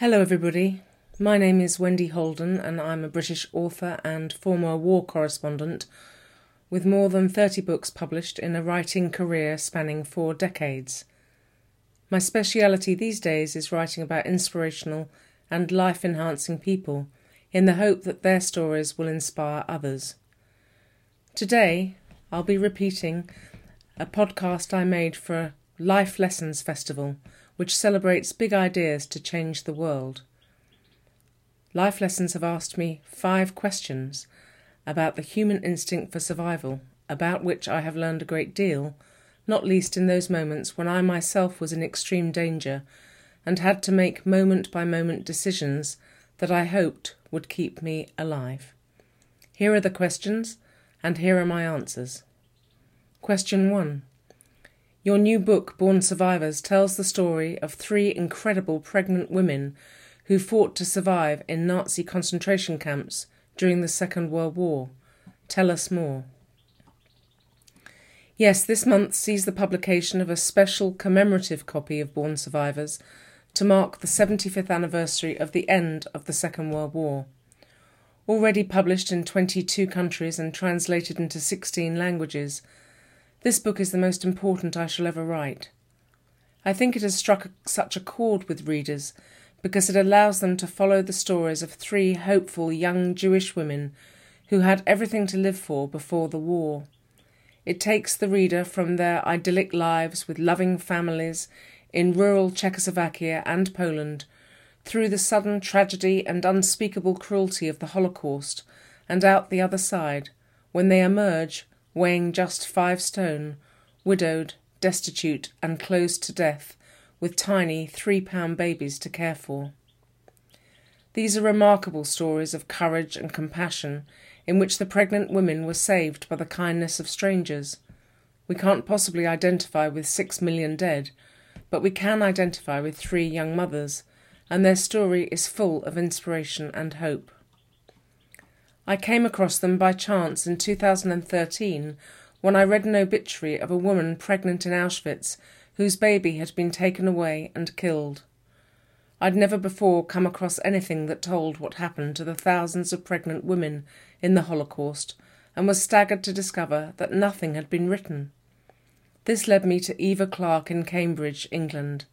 Hello, everybody. My name is Wendy Holden, and I'm a British author and former war correspondent with more than 30 books published in a writing career spanning four decades. My speciality these days is writing about inspirational and life enhancing people in the hope that their stories will inspire others. Today, I'll be repeating a podcast I made for Life Lessons Festival, which celebrates big ideas to change the world. Life Lessons have asked me five questions about the human instinct for survival, about which I have learned a great deal, not least in those moments when I myself was in extreme danger and had to make moment by moment decisions that I hoped would keep me alive. Here are the questions, and here are my answers. Question 1 Your new book, Born Survivors, tells the story of three incredible pregnant women who fought to survive in Nazi concentration camps during the Second World War. Tell us more. Yes, this month sees the publication of a special commemorative copy of Born Survivors to mark the 75th anniversary of the end of the Second World War. Already published in 22 countries and translated into 16 languages, this book is the most important I shall ever write. I think it has struck such a chord with readers because it allows them to follow the stories of three hopeful young Jewish women who had everything to live for before the war. It takes the reader from their idyllic lives with loving families in rural Czechoslovakia and Poland through the sudden tragedy and unspeakable cruelty of the Holocaust and out the other side when they emerge weighing just five stone, widowed, destitute, and close to death with tiny three pound babies to care for. These are remarkable stories of courage and compassion in which the pregnant women were saved by the kindness of strangers. We can't possibly identify with six million dead, but we can identify with three young mothers, and their story is full of inspiration and hope. I came across them by chance in 2013 when I read an obituary of a woman pregnant in Auschwitz whose baby had been taken away and killed. I'd never before come across anything that told what happened to the thousands of pregnant women in the Holocaust and was staggered to discover that nothing had been written. This led me to Eva Clarke in Cambridge, England.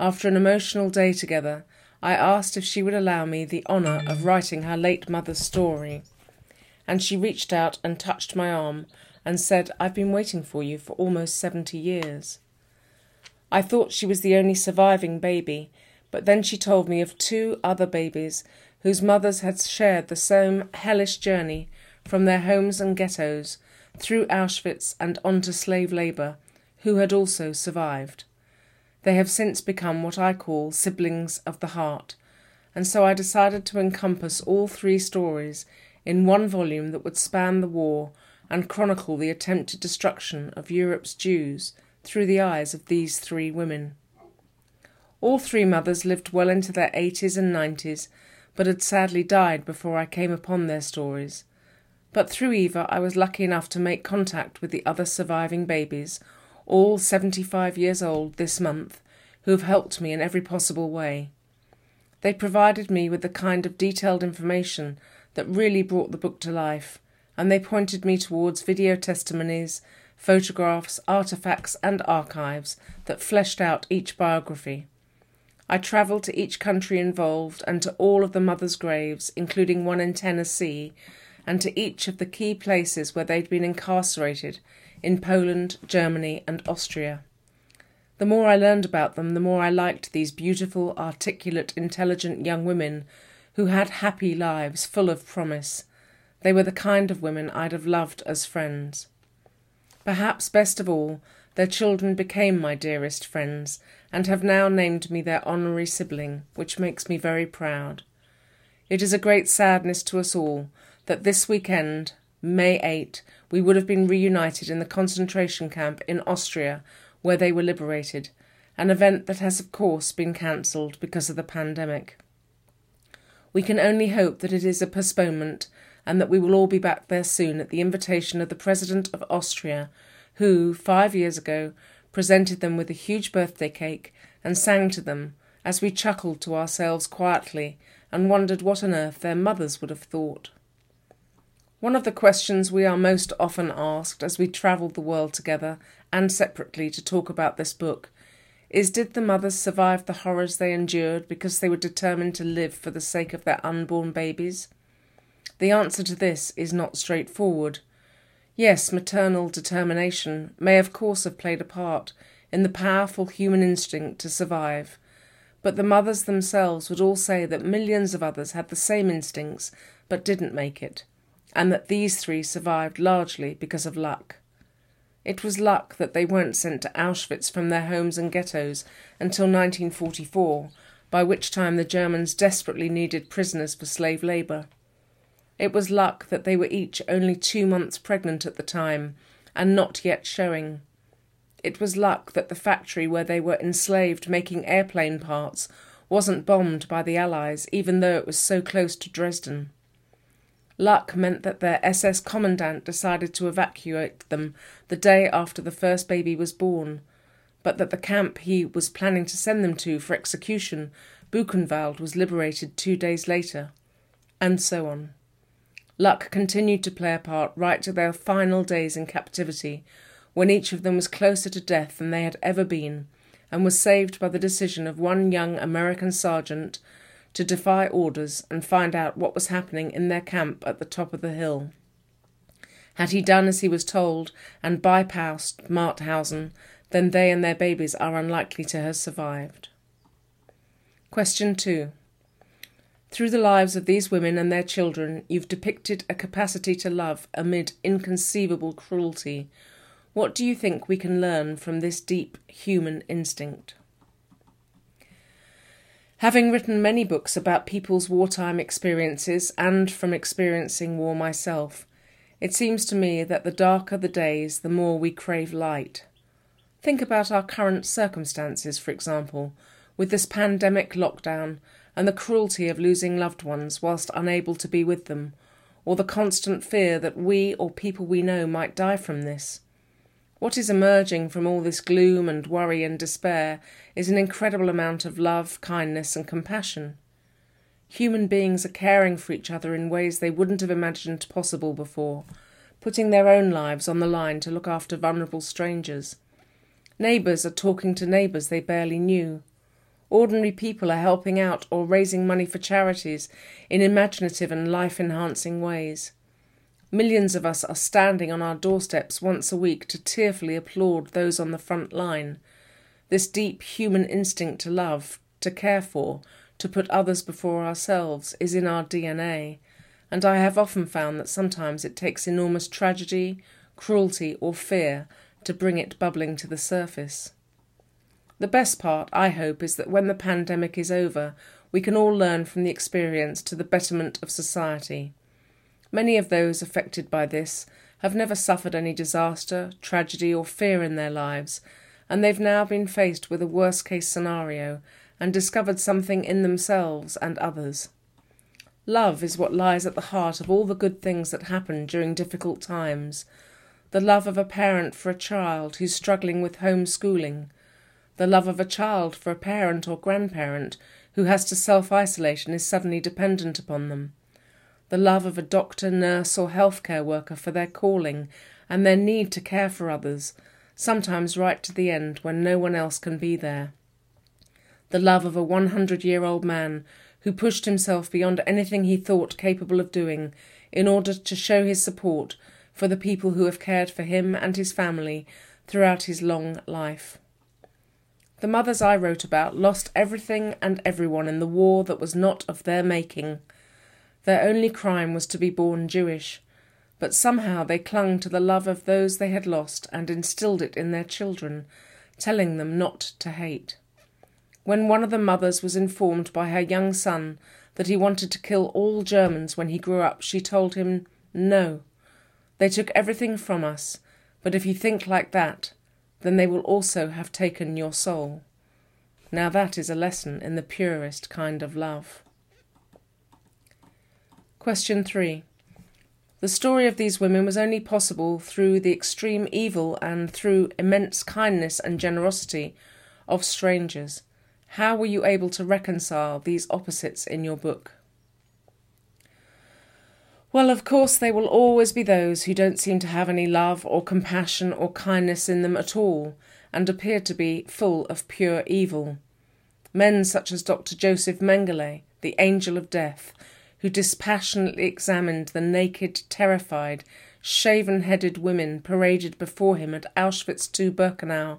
After an emotional day together, I asked if she would allow me the honour of writing her late mother's story. And she reached out and touched my arm and said, I've been waiting for you for almost seventy years. I thought she was the only surviving baby, but then she told me of two other babies whose mothers had shared the same hellish journey from their homes and ghettos through Auschwitz and on to slave labour, who had also survived. They have since become what I call siblings of the heart, and so I decided to encompass all three stories in one volume that would span the war and chronicle the attempted destruction of Europe's Jews through the eyes of these three women. All three mothers lived well into their eighties and nineties, but had sadly died before I came upon their stories. But through Eva, I was lucky enough to make contact with the other surviving babies, all seventy five years old this month, who have helped me in every possible way. They provided me with the kind of detailed information that really brought the book to life, and they pointed me towards video testimonies photographs, artifacts, and archives that fleshed out each biography. I travelled to each country involved and to all of the mothers' graves, including one in Tennessee, and to each of the key places where they'd been incarcerated in Poland, Germany, and Austria. The more I learned about them, the more I liked these beautiful, articulate, intelligent young women who had happy lives full of promise. They were the kind of women I'd have loved as friends. Perhaps best of all, their children became my dearest friends, and have now named me their honorary sibling, which makes me very proud. It is a great sadness to us all that this weekend, May 8, we would have been reunited in the concentration camp in Austria, where they were liberated, an event that has, of course, been cancelled because of the pandemic. We can only hope that it is a postponement and that we will all be back there soon at the invitation of the President of Austria, who, five years ago, presented them with a huge birthday cake and sang to them, as we chuckled to ourselves quietly and wondered what on earth their mothers would have thought. One of the questions we are most often asked as we travelled the world together and separately to talk about this book is Did the mothers survive the horrors they endured because they were determined to live for the sake of their unborn babies? The answer to this is not straightforward. Yes, maternal determination may of course have played a part in the powerful human instinct to survive, but the mothers themselves would all say that millions of others had the same instincts but didn't make it, and that these three survived largely because of luck. It was luck that they weren't sent to Auschwitz from their homes and ghettos until 1944, by which time the Germans desperately needed prisoners for slave labour. It was luck that they were each only two months pregnant at the time and not yet showing. It was luck that the factory where they were enslaved making airplane parts wasn't bombed by the Allies, even though it was so close to Dresden. Luck meant that their SS commandant decided to evacuate them the day after the first baby was born, but that the camp he was planning to send them to for execution, Buchenwald, was liberated two days later, and so on. Luck continued to play a part right to their final days in captivity, when each of them was closer to death than they had ever been, and was saved by the decision of one young American sergeant to defy orders and find out what was happening in their camp at the top of the hill. Had he done as he was told and bypassed Mauthausen, then they and their babies are unlikely to have survived. Question 2. Through the lives of these women and their children, you've depicted a capacity to love amid inconceivable cruelty. What do you think we can learn from this deep human instinct? Having written many books about people's wartime experiences and from experiencing war myself, it seems to me that the darker the days, the more we crave light. Think about our current circumstances, for example, with this pandemic lockdown and the cruelty of losing loved ones whilst unable to be with them, or the constant fear that we or people we know might die from this. What is emerging from all this gloom and worry and despair is an incredible amount of love, kindness, and compassion. Human beings are caring for each other in ways they wouldn't have imagined possible before, putting their own lives on the line to look after vulnerable strangers. Neighbours are talking to neighbours they barely knew. Ordinary people are helping out or raising money for charities in imaginative and life enhancing ways. Millions of us are standing on our doorsteps once a week to tearfully applaud those on the front line. This deep human instinct to love, to care for, to put others before ourselves is in our DNA, and I have often found that sometimes it takes enormous tragedy, cruelty, or fear to bring it bubbling to the surface. The best part, I hope, is that when the pandemic is over, we can all learn from the experience to the betterment of society. Many of those affected by this have never suffered any disaster, tragedy, or fear in their lives, and they've now been faced with a worst case scenario and discovered something in themselves and others. Love is what lies at the heart of all the good things that happen during difficult times. The love of a parent for a child who's struggling with homeschooling, the love of a child for a parent or grandparent who has to self isolate and is suddenly dependent upon them the love of a doctor, nurse, or healthcare worker for their calling and their need to care for others, sometimes right to the end when no one else can be there. The love of a 100 year old man who pushed himself beyond anything he thought capable of doing in order to show his support for the people who have cared for him and his family throughout his long life. The mothers I wrote about lost everything and everyone in the war that was not of their making. Their only crime was to be born Jewish, but somehow they clung to the love of those they had lost and instilled it in their children, telling them not to hate. When one of the mothers was informed by her young son that he wanted to kill all Germans when he grew up, she told him, No, they took everything from us, but if you think like that, then they will also have taken your soul. Now that is a lesson in the purest kind of love. Question 3. The story of these women was only possible through the extreme evil and through immense kindness and generosity of strangers. How were you able to reconcile these opposites in your book? Well, of course, there will always be those who don't seem to have any love or compassion or kindness in them at all, and appear to be full of pure evil. Men such as Dr. Joseph Mengele, the angel of death, who dispassionately examined the naked, terrified, shaven headed women paraded before him at Auschwitz II Birkenau,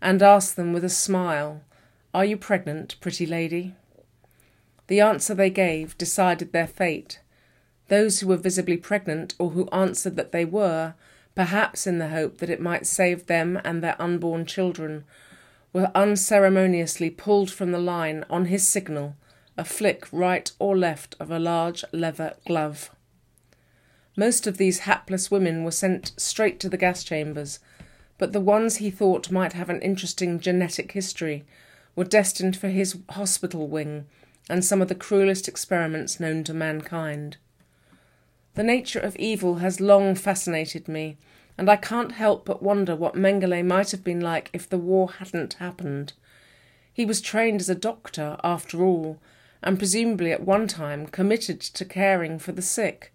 and asked them with a smile, Are you pregnant, pretty lady? The answer they gave decided their fate. Those who were visibly pregnant, or who answered that they were, perhaps in the hope that it might save them and their unborn children, were unceremoniously pulled from the line on his signal, a flick right or left of a large leather glove. Most of these hapless women were sent straight to the gas chambers, but the ones he thought might have an interesting genetic history were destined for his hospital wing and some of the cruelest experiments known to mankind. The nature of evil has long fascinated me, and I can't help but wonder what Mengele might have been like if the war hadn't happened. He was trained as a doctor, after all, and presumably at one time committed to caring for the sick,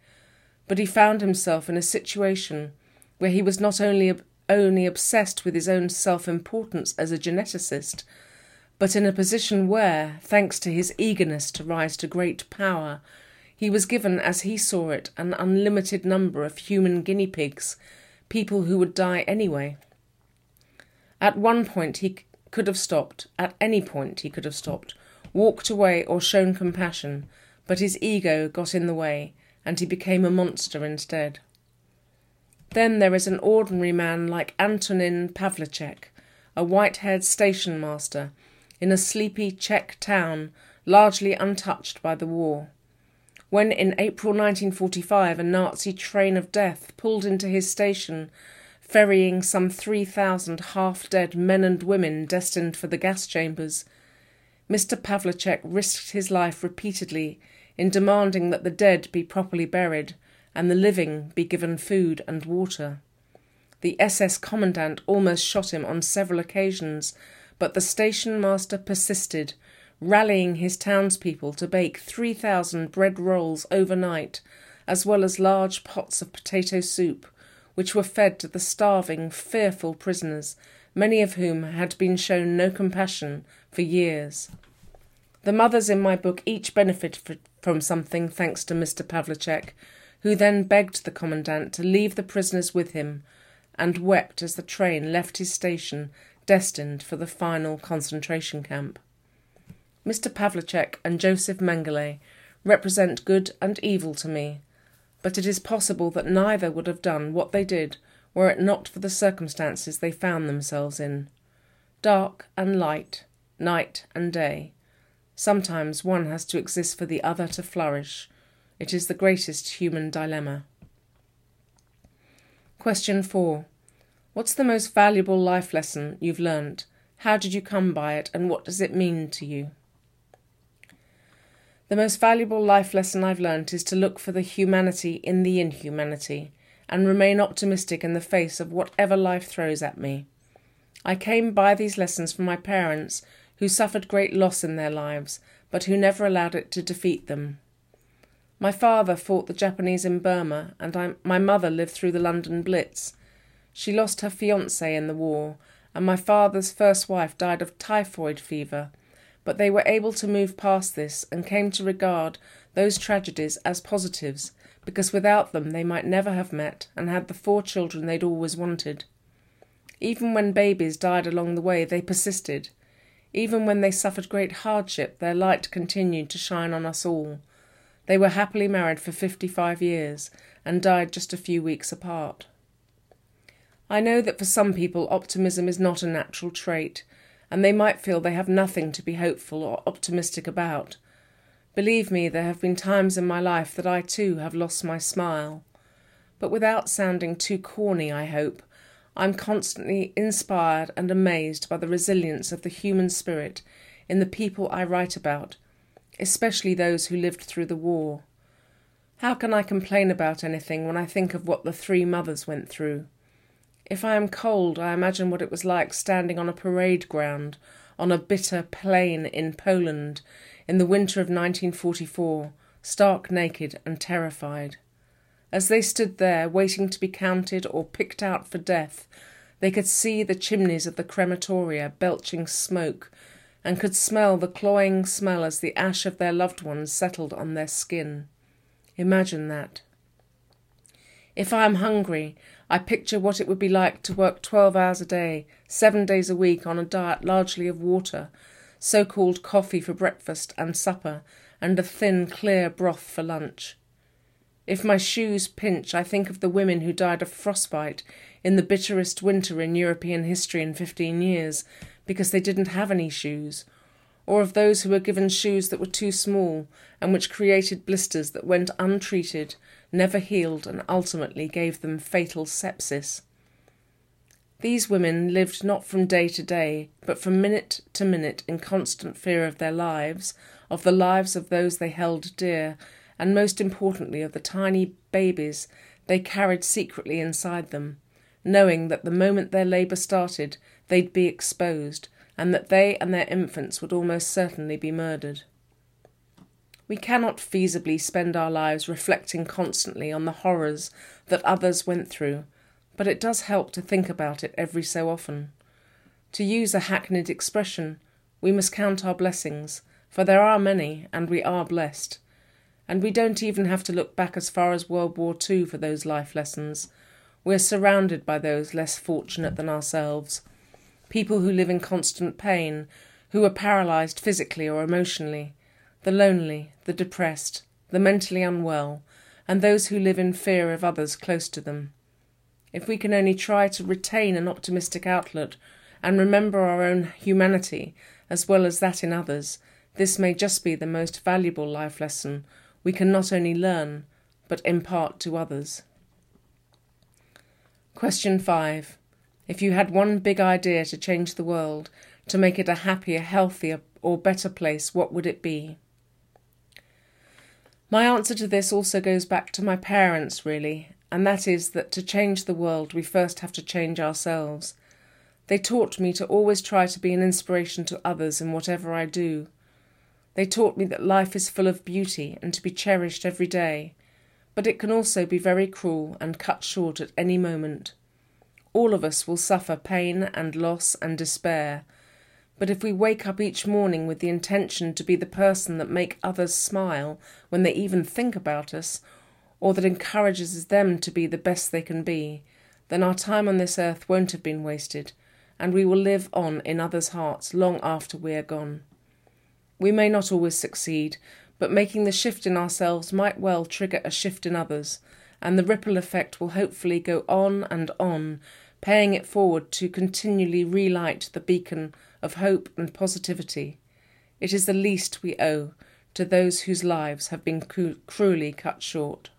but he found himself in a situation where he was not only only obsessed with his own self-importance as a geneticist, but in a position where, thanks to his eagerness to rise to great power, he was given, as he saw it, an unlimited number of human guinea pigs, people who would die anyway. At one point he could have stopped, at any point he could have stopped, walked away or shown compassion, but his ego got in the way, and he became a monster instead. Then there is an ordinary man like Antonin Pavlicek, a white haired station master, in a sleepy Czech town largely untouched by the war when in April 1945 a Nazi train of death pulled into his station, ferrying some 3,000 half dead men and women destined for the gas chambers. Mr. Pavlicek risked his life repeatedly in demanding that the dead be properly buried and the living be given food and water. The SS commandant almost shot him on several occasions, but the station master persisted rallying his townspeople to bake 3,000 bread rolls overnight, as well as large pots of potato soup, which were fed to the starving, fearful prisoners, many of whom had been shown no compassion for years. The mothers in my book each benefited from something thanks to Mr. Pavlicek, who then begged the commandant to leave the prisoners with him and wept as the train left his station destined for the final concentration camp. Mr. Pavlicek and Joseph Mengele represent good and evil to me, but it is possible that neither would have done what they did were it not for the circumstances they found themselves in. Dark and light, night and day. Sometimes one has to exist for the other to flourish. It is the greatest human dilemma. Question 4. What's the most valuable life lesson you've learnt? How did you come by it, and what does it mean to you? The most valuable life lesson I've learnt is to look for the humanity in the inhumanity and remain optimistic in the face of whatever life throws at me. I came by these lessons from my parents, who suffered great loss in their lives, but who never allowed it to defeat them. My father fought the Japanese in Burma, and I, my mother lived through the London Blitz. She lost her fiance in the war, and my father's first wife died of typhoid fever but they were able to move past this and came to regard those tragedies as positives, because without them they might never have met and had the four children they'd always wanted. Even when babies died along the way, they persisted. Even when they suffered great hardship, their light continued to shine on us all. They were happily married for fifty five years and died just a few weeks apart. I know that for some people optimism is not a natural trait, and they might feel they have nothing to be hopeful or optimistic about. Believe me, there have been times in my life that I too have lost my smile. But without sounding too corny, I hope, I'm constantly inspired and amazed by the resilience of the human spirit in the people I write about, especially those who lived through the war. How can I complain about anything when I think of what the three mothers went through? If I am cold, I imagine what it was like standing on a parade ground on a bitter plain in Poland in the winter of 1944, stark naked and terrified. As they stood there, waiting to be counted or picked out for death, they could see the chimneys of the crematoria belching smoke and could smell the cloying smell as the ash of their loved ones settled on their skin. Imagine that. If I am hungry, I picture what it would be like to work 12 hours a day, seven days a week on a diet largely of water, so called coffee for breakfast and supper, and a thin, clear broth for lunch. If my shoes pinch, I think of the women who died of frostbite in the bitterest winter in European history in 15 years because they didn't have any shoes, or of those who were given shoes that were too small and which created blisters that went untreated, never healed, and ultimately gave them fatal sepsis. These women lived not from day to day, but from minute to minute in constant fear of their lives, of the lives of those they held dear, and most importantly of the tiny babies they carried secretly inside them, knowing that the moment their labour started they'd be exposed, and that they and their infants would almost certainly be murdered. We cannot feasibly spend our lives reflecting constantly on the horrors that others went through, but it does help to think about it every so often. To use a hackneyed expression, we must count our blessings, for there are many, and we are blessed. And we don't even have to look back as far as World War II for those life lessons. We're surrounded by those less fortunate than ourselves people who live in constant pain, who are paralysed physically or emotionally, the lonely, the depressed, the mentally unwell, and those who live in fear of others close to them. If we can only try to retain an optimistic outlook and remember our own humanity as well as that in others, this may just be the most valuable life lesson we can not only learn but impart to others. Question 5. If you had one big idea to change the world, to make it a happier, healthier, or better place, what would it be? My answer to this also goes back to my parents, really, and that is that to change the world, we first have to change ourselves. They taught me to always try to be an inspiration to others in whatever I do. They taught me that life is full of beauty and to be cherished every day, but it can also be very cruel and cut short at any moment. All of us will suffer pain and loss and despair. But if we wake up each morning with the intention to be the person that make others smile when they even think about us, or that encourages them to be the best they can be, then our time on this earth won't have been wasted, and we will live on in others' hearts long after we are gone. We may not always succeed, but making the shift in ourselves might well trigger a shift in others, and the ripple effect will hopefully go on and on paying it forward to continually relight the beacon of hope and positivity. It is the least we owe to those whose lives have been cru- cruelly cut short.